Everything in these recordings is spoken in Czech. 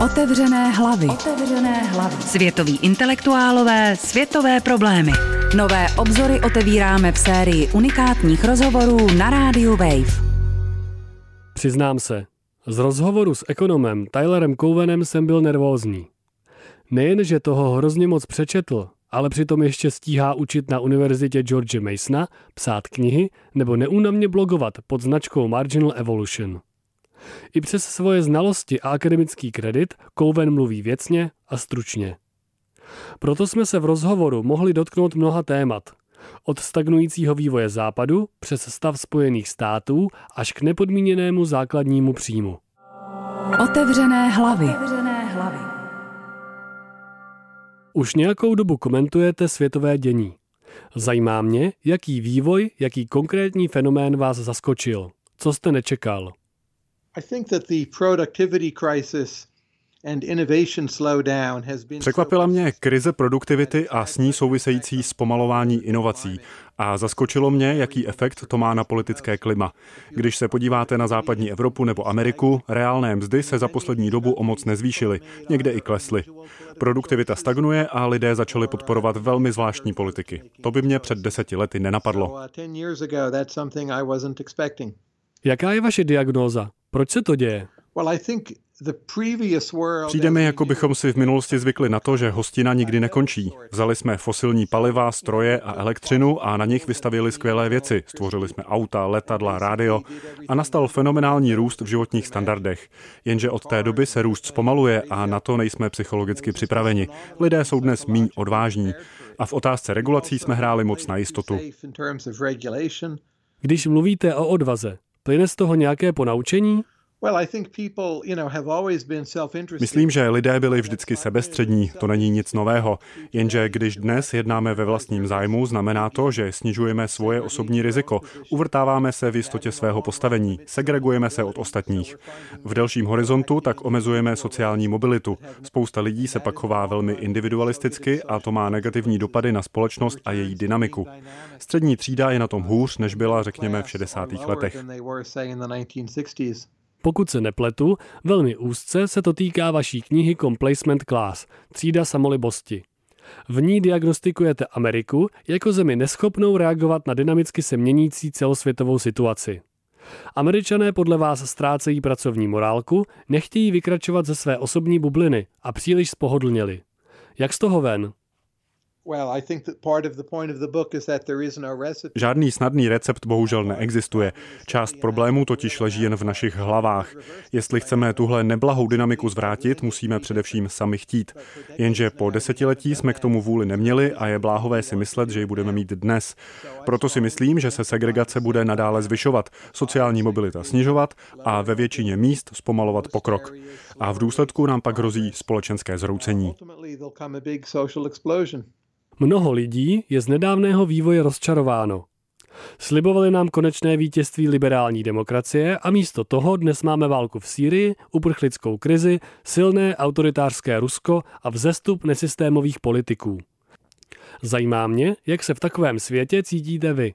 Otevřené hlavy. Otevřené hlavy. Světoví intelektuálové, světové problémy. Nové obzory otevíráme v sérii unikátních rozhovorů na rádiu Wave. Přiznám se, z rozhovoru s ekonomem Tylerem Cowenem jsem byl nervózní. Nejen, že toho hrozně moc přečetl, ale přitom ještě stíhá učit na univerzitě George Masona, psát knihy nebo neúnavně blogovat pod značkou Marginal Evolution. I přes svoje znalosti a akademický kredit Kouven mluví věcně a stručně. Proto jsme se v rozhovoru mohli dotknout mnoha témat. Od stagnujícího vývoje západu přes stav Spojených států až k nepodmíněnému základnímu příjmu. Otevřené hlavy. Otevřené hlavy. Už nějakou dobu komentujete světové dění. Zajímá mě, jaký vývoj, jaký konkrétní fenomén vás zaskočil. Co jste nečekal? Překvapila mě krize produktivity a s ní související zpomalování inovací a zaskočilo mě, jaký efekt to má na politické klima. Když se podíváte na západní Evropu nebo Ameriku, reálné mzdy se za poslední dobu o moc nezvýšily, někde i klesly. Produktivita stagnuje a lidé začali podporovat velmi zvláštní politiky. To by mě před deseti lety nenapadlo. Jaká je vaše diagnóza? Proč se to děje? Přijde mi, jako bychom si v minulosti zvykli na to, že hostina nikdy nekončí. Vzali jsme fosilní paliva, stroje a elektřinu a na nich vystavili skvělé věci. Stvořili jsme auta, letadla, rádio a nastal fenomenální růst v životních standardech. Jenže od té doby se růst zpomaluje a na to nejsme psychologicky připraveni. Lidé jsou dnes míň odvážní a v otázce regulací jsme hráli moc na jistotu. Když mluvíte o odvaze, plyne z toho nějaké ponaučení? Myslím, že lidé byli vždycky sebestřední, to není nic nového. Jenže když dnes jednáme ve vlastním zájmu, znamená to, že snižujeme svoje osobní riziko, uvrtáváme se v jistotě svého postavení, segregujeme se od ostatních. V delším horizontu tak omezujeme sociální mobilitu. Spousta lidí se pak chová velmi individualisticky a to má negativní dopady na společnost a její dynamiku. Střední třída je na tom hůř, než byla, řekněme, v 60. letech. Pokud se nepletu, velmi úzce se to týká vaší knihy Complacement Class, třída samolibosti. V ní diagnostikujete Ameriku jako zemi neschopnou reagovat na dynamicky se měnící celosvětovou situaci. Američané podle vás ztrácejí pracovní morálku, nechtějí vykračovat ze své osobní bubliny a příliš spohodlněli. Jak z toho ven? Žádný snadný recept bohužel neexistuje. Část problémů totiž leží jen v našich hlavách. Jestli chceme tuhle neblahou dynamiku zvrátit, musíme především sami chtít. Jenže po desetiletí jsme k tomu vůli neměli a je bláhové si myslet, že ji budeme mít dnes. Proto si myslím, že se segregace bude nadále zvyšovat, sociální mobilita snižovat a ve většině míst zpomalovat pokrok. A v důsledku nám pak hrozí společenské zroucení. Mnoho lidí je z nedávného vývoje rozčarováno. Slibovali nám konečné vítězství liberální demokracie a místo toho dnes máme válku v Sýrii, uprchlickou krizi, silné autoritářské Rusko a vzestup nesystémových politiků. Zajímá mě, jak se v takovém světě cítíte vy.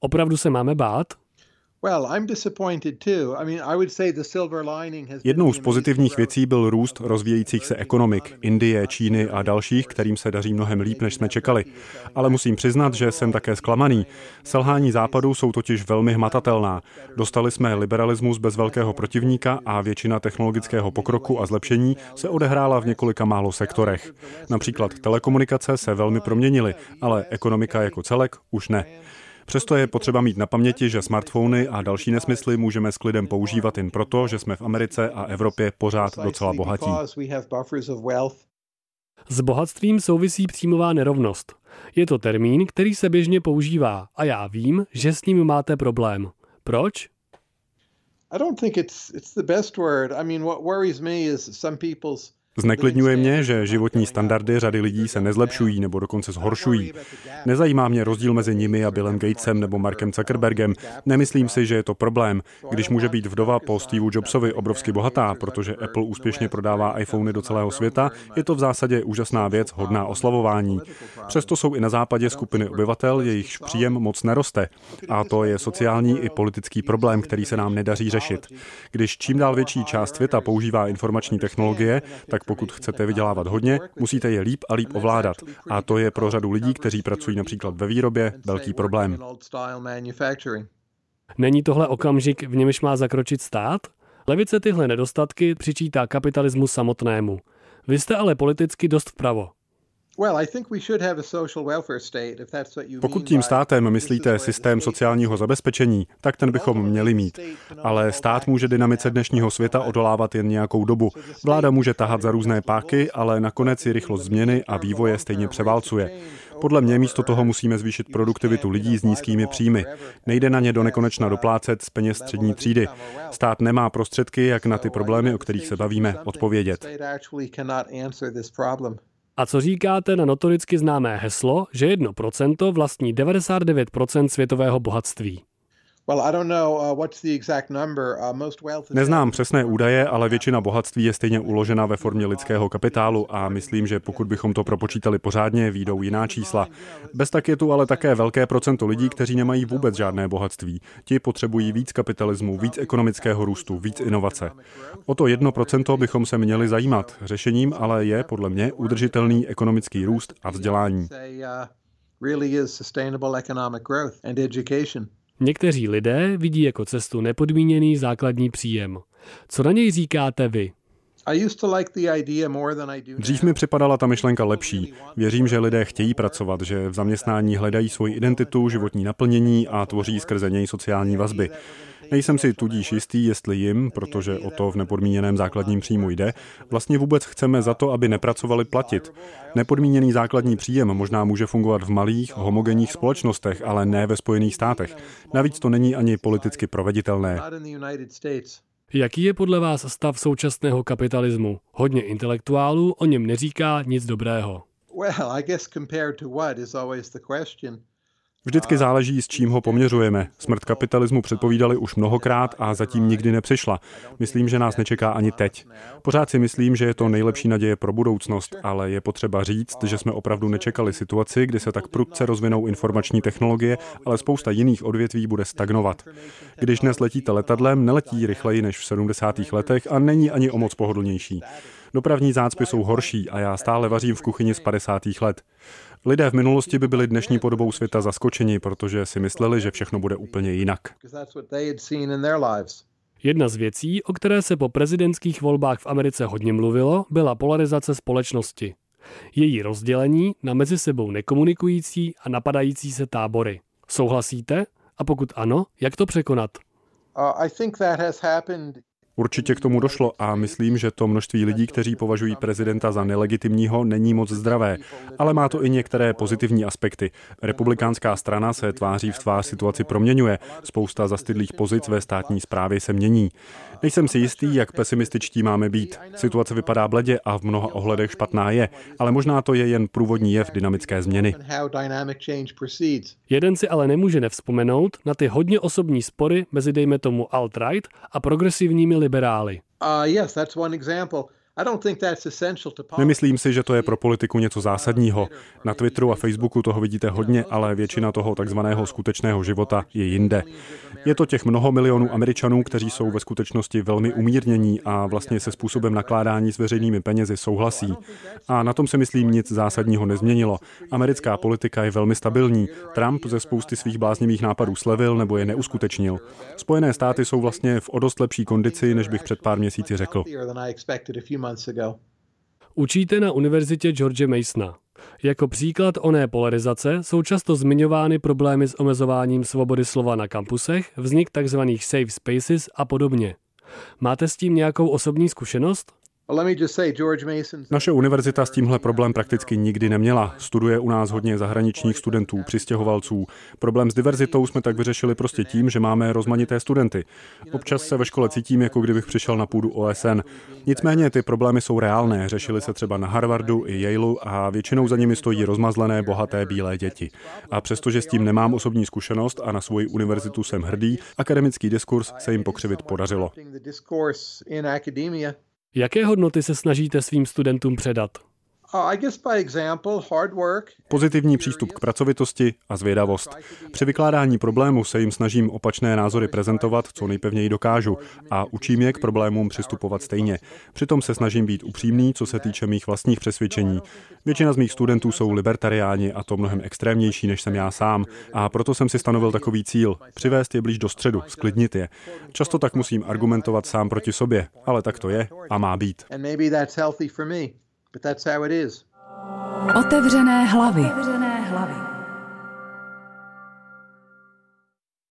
Opravdu se máme bát? Jednou z pozitivních věcí byl růst rozvíjejících se ekonomik Indie, Číny a dalších, kterým se daří mnohem líp, než jsme čekali. Ale musím přiznat, že jsem také zklamaný. Selhání západu jsou totiž velmi hmatatelná. Dostali jsme liberalismus bez velkého protivníka a většina technologického pokroku a zlepšení se odehrála v několika málo sektorech. Například telekomunikace se velmi proměnily, ale ekonomika jako celek už ne. Přesto je potřeba mít na paměti, že smartfony a další nesmysly můžeme s klidem používat jen proto, že jsme v Americe a Evropě pořád docela bohatí. S bohatstvím souvisí příjmová nerovnost. Je to termín, který se běžně používá a já vím, že s ním máte problém. Proč? I don't think it's it's the best word. I mean, what worries me is some people's Zneklidňuje mě, že životní standardy řady lidí se nezlepšují nebo dokonce zhoršují. Nezajímá mě rozdíl mezi nimi a Billem Gatesem nebo Markem Zuckerbergem. Nemyslím si, že je to problém, když může být vdova po Steve Jobsovi obrovsky bohatá, protože Apple úspěšně prodává iPhony do celého světa, je to v zásadě úžasná věc, hodná oslavování. Přesto jsou i na západě skupiny obyvatel, jejichž příjem moc neroste. A to je sociální i politický problém, který se nám nedaří řešit. Když čím dál větší část světa používá informační technologie, tak pokud chcete vydělávat hodně, musíte je líp a líp ovládat. A to je pro řadu lidí, kteří pracují například ve výrobě, velký problém. Není tohle okamžik, v němž má zakročit stát? Levice tyhle nedostatky přičítá kapitalismu samotnému. Vy jste ale politicky dost vpravo. Pokud tím státem myslíte systém sociálního zabezpečení, tak ten bychom měli mít. Ale stát může dynamice dnešního světa odolávat jen nějakou dobu. Vláda může tahat za různé páky, ale nakonec si rychlost změny a vývoje stejně převálcuje. Podle mě místo toho musíme zvýšit produktivitu lidí s nízkými příjmy. Nejde na ně do nekonečna doplácet z peněz střední třídy. Stát nemá prostředky, jak na ty problémy, o kterých se bavíme, odpovědět. A co říkáte na notoricky známé heslo, že 1% vlastní 99% světového bohatství? Uh, uh, Neznám přesné údaje, ale většina bohatství je stejně uložena ve formě lidského kapitálu a myslím, že pokud bychom to propočítali pořádně, výjdou jiná čísla. Bez tak je tu ale také velké procento lidí, kteří nemají vůbec žádné bohatství. Ti potřebují víc kapitalismu, víc ekonomického růstu, víc inovace. O to jedno procento bychom se měli zajímat. Řešením ale je podle mě udržitelný ekonomický růst a vzdělání. Někteří lidé vidí jako cestu nepodmíněný základní příjem. Co na něj říkáte vy? Dřív mi připadala ta myšlenka lepší. Věřím, že lidé chtějí pracovat, že v zaměstnání hledají svoji identitu, životní naplnění a tvoří skrze něj sociální vazby. Nejsem si tudíž jistý, jestli jim, protože o to v nepodmíněném základním příjmu jde, vlastně vůbec chceme za to, aby nepracovali platit. Nepodmíněný základní příjem možná může fungovat v malých, homogenních společnostech, ale ne ve Spojených státech. Navíc to není ani politicky proveditelné. Jaký je podle vás stav současného kapitalismu? Hodně intelektuálů o něm neříká nic dobrého. Well, I guess compared to what is always the question. Vždycky záleží, s čím ho poměřujeme. Smrt kapitalismu předpovídali už mnohokrát a zatím nikdy nepřišla. Myslím, že nás nečeká ani teď. Pořád si myslím, že je to nejlepší naděje pro budoucnost, ale je potřeba říct, že jsme opravdu nečekali situaci, kdy se tak prudce rozvinou informační technologie, ale spousta jiných odvětví bude stagnovat. Když dnes letíte letadlem, neletí rychleji než v 70. letech a není ani o moc pohodlnější. Dopravní zácpy jsou horší a já stále vařím v kuchyni z 50. let. Lidé v minulosti by byli dnešní podobou světa zaskočeni, protože si mysleli, že všechno bude úplně jinak. Jedna z věcí, o které se po prezidentských volbách v Americe hodně mluvilo, byla polarizace společnosti. Její rozdělení na mezi sebou nekomunikující a napadající se tábory. Souhlasíte? A pokud ano, jak to překonat? Uh, Určitě k tomu došlo a myslím, že to množství lidí, kteří považují prezidenta za nelegitimního, není moc zdravé, ale má to i některé pozitivní aspekty. Republikánská strana se tváří v tvář situaci proměňuje, spousta zastydlých pozic ve státní správě se mění. Nejsem si jistý, jak pesimističtí máme být. Situace vypadá bledě a v mnoha ohledech špatná je, ale možná to je jen průvodní jev dynamické změny. Jeden si ale nemůže nevzpomenout na ty hodně osobní spory mezi dejme tomu alt-right a progresivními Uh, yes, that's one example. Nemyslím si, že to je pro politiku něco zásadního. Na Twitteru a Facebooku toho vidíte hodně, ale většina toho takzvaného skutečného života je jinde. Je to těch mnoho milionů Američanů, kteří jsou ve skutečnosti velmi umírnění a vlastně se způsobem nakládání s veřejnými penězi souhlasí. A na tom se myslím nic zásadního nezměnilo. Americká politika je velmi stabilní. Trump ze spousty svých bláznivých nápadů slevil nebo je neuskutečnil. Spojené státy jsou vlastně v o dost lepší kondici, než bych před pár měsíci řekl. Učíte na univerzitě George Masona. Jako příklad oné polarizace jsou často zmiňovány problémy s omezováním svobody slova na kampusech, vznik tzv. safe spaces a podobně. Máte s tím nějakou osobní zkušenost? Naše univerzita s tímhle problém prakticky nikdy neměla. Studuje u nás hodně zahraničních studentů, přistěhovalců. Problém s diverzitou jsme tak vyřešili prostě tím, že máme rozmanité studenty. Občas se ve škole cítím, jako kdybych přišel na půdu OSN. Nicméně ty problémy jsou reálné. Řešily se třeba na Harvardu i Yaleu a většinou za nimi stojí rozmazlené, bohaté bílé děti. A přestože s tím nemám osobní zkušenost a na svoji univerzitu jsem hrdý, akademický diskurs se jim pokřivit podařilo. Jaké hodnoty se snažíte svým studentům předat? Pozitivní přístup k pracovitosti a zvědavost. Při vykládání problému se jim snažím opačné názory prezentovat, co nejpevněji dokážu a učím je k problémům přistupovat stejně. Přitom se snažím být upřímný, co se týče mých vlastních přesvědčení. Většina z mých studentů jsou libertariáni a to mnohem extrémnější, než jsem já sám. A proto jsem si stanovil takový cíl. Přivést je blíž do středu, sklidnit je. Často tak musím argumentovat sám proti sobě, ale tak to je a má být. Otevřené hlavy. Otevřené hlavy.